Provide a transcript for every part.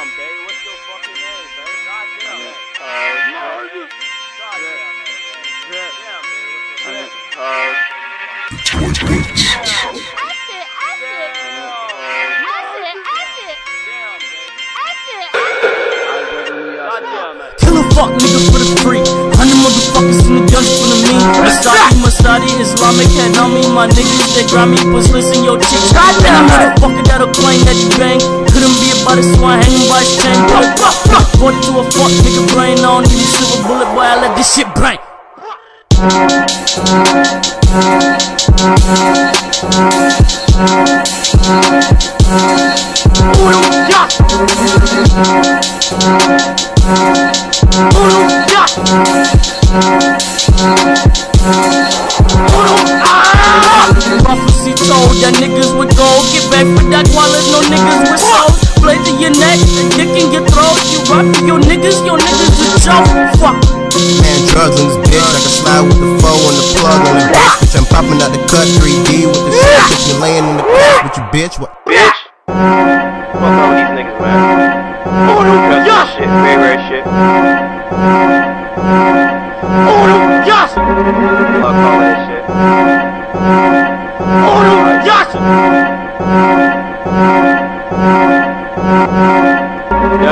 Damn, baby. What's your fucking name, baby? Goddamn, man. Uh, Goddamn, man. Zip. Damn, baby. What's your name? uh, baby. Goddamn, man. A fuck nigga for the free. Hundred motherfuckers in the jungle for the mean. Masadi, Masadi, Islamic head on me. My niggas, they grind me, push listen your chicks. Goddamn, motherfucker that'll claim that he bang. Couldn't be about it, so I hang It to a fuck nigga brain. I don't need a silver bullet, boy. I let this shit bang. Prophecy told that niggas would go get back for that wallet. No niggas with souls. Blade to your neck, dick your throat. You rock for your niggas, your niggas a joke. Fuck. Man, drugs on this bitch. I can slide with the foe and the plug on the bitch. Bitch, I'm popping out the cut 3D with the shit. Bitch, you laying in the cut with your bitch. What? bitch. Fuck all these niggas, man. Oh, no, yeah. shit. Very rare shit. Oh, no, yes. Fuck all that shit. Oh, no, yes.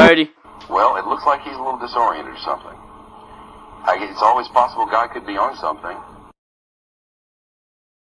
Dirty. Well, it looks like he's a little disoriented or something. I, it's always possible guy could be on something.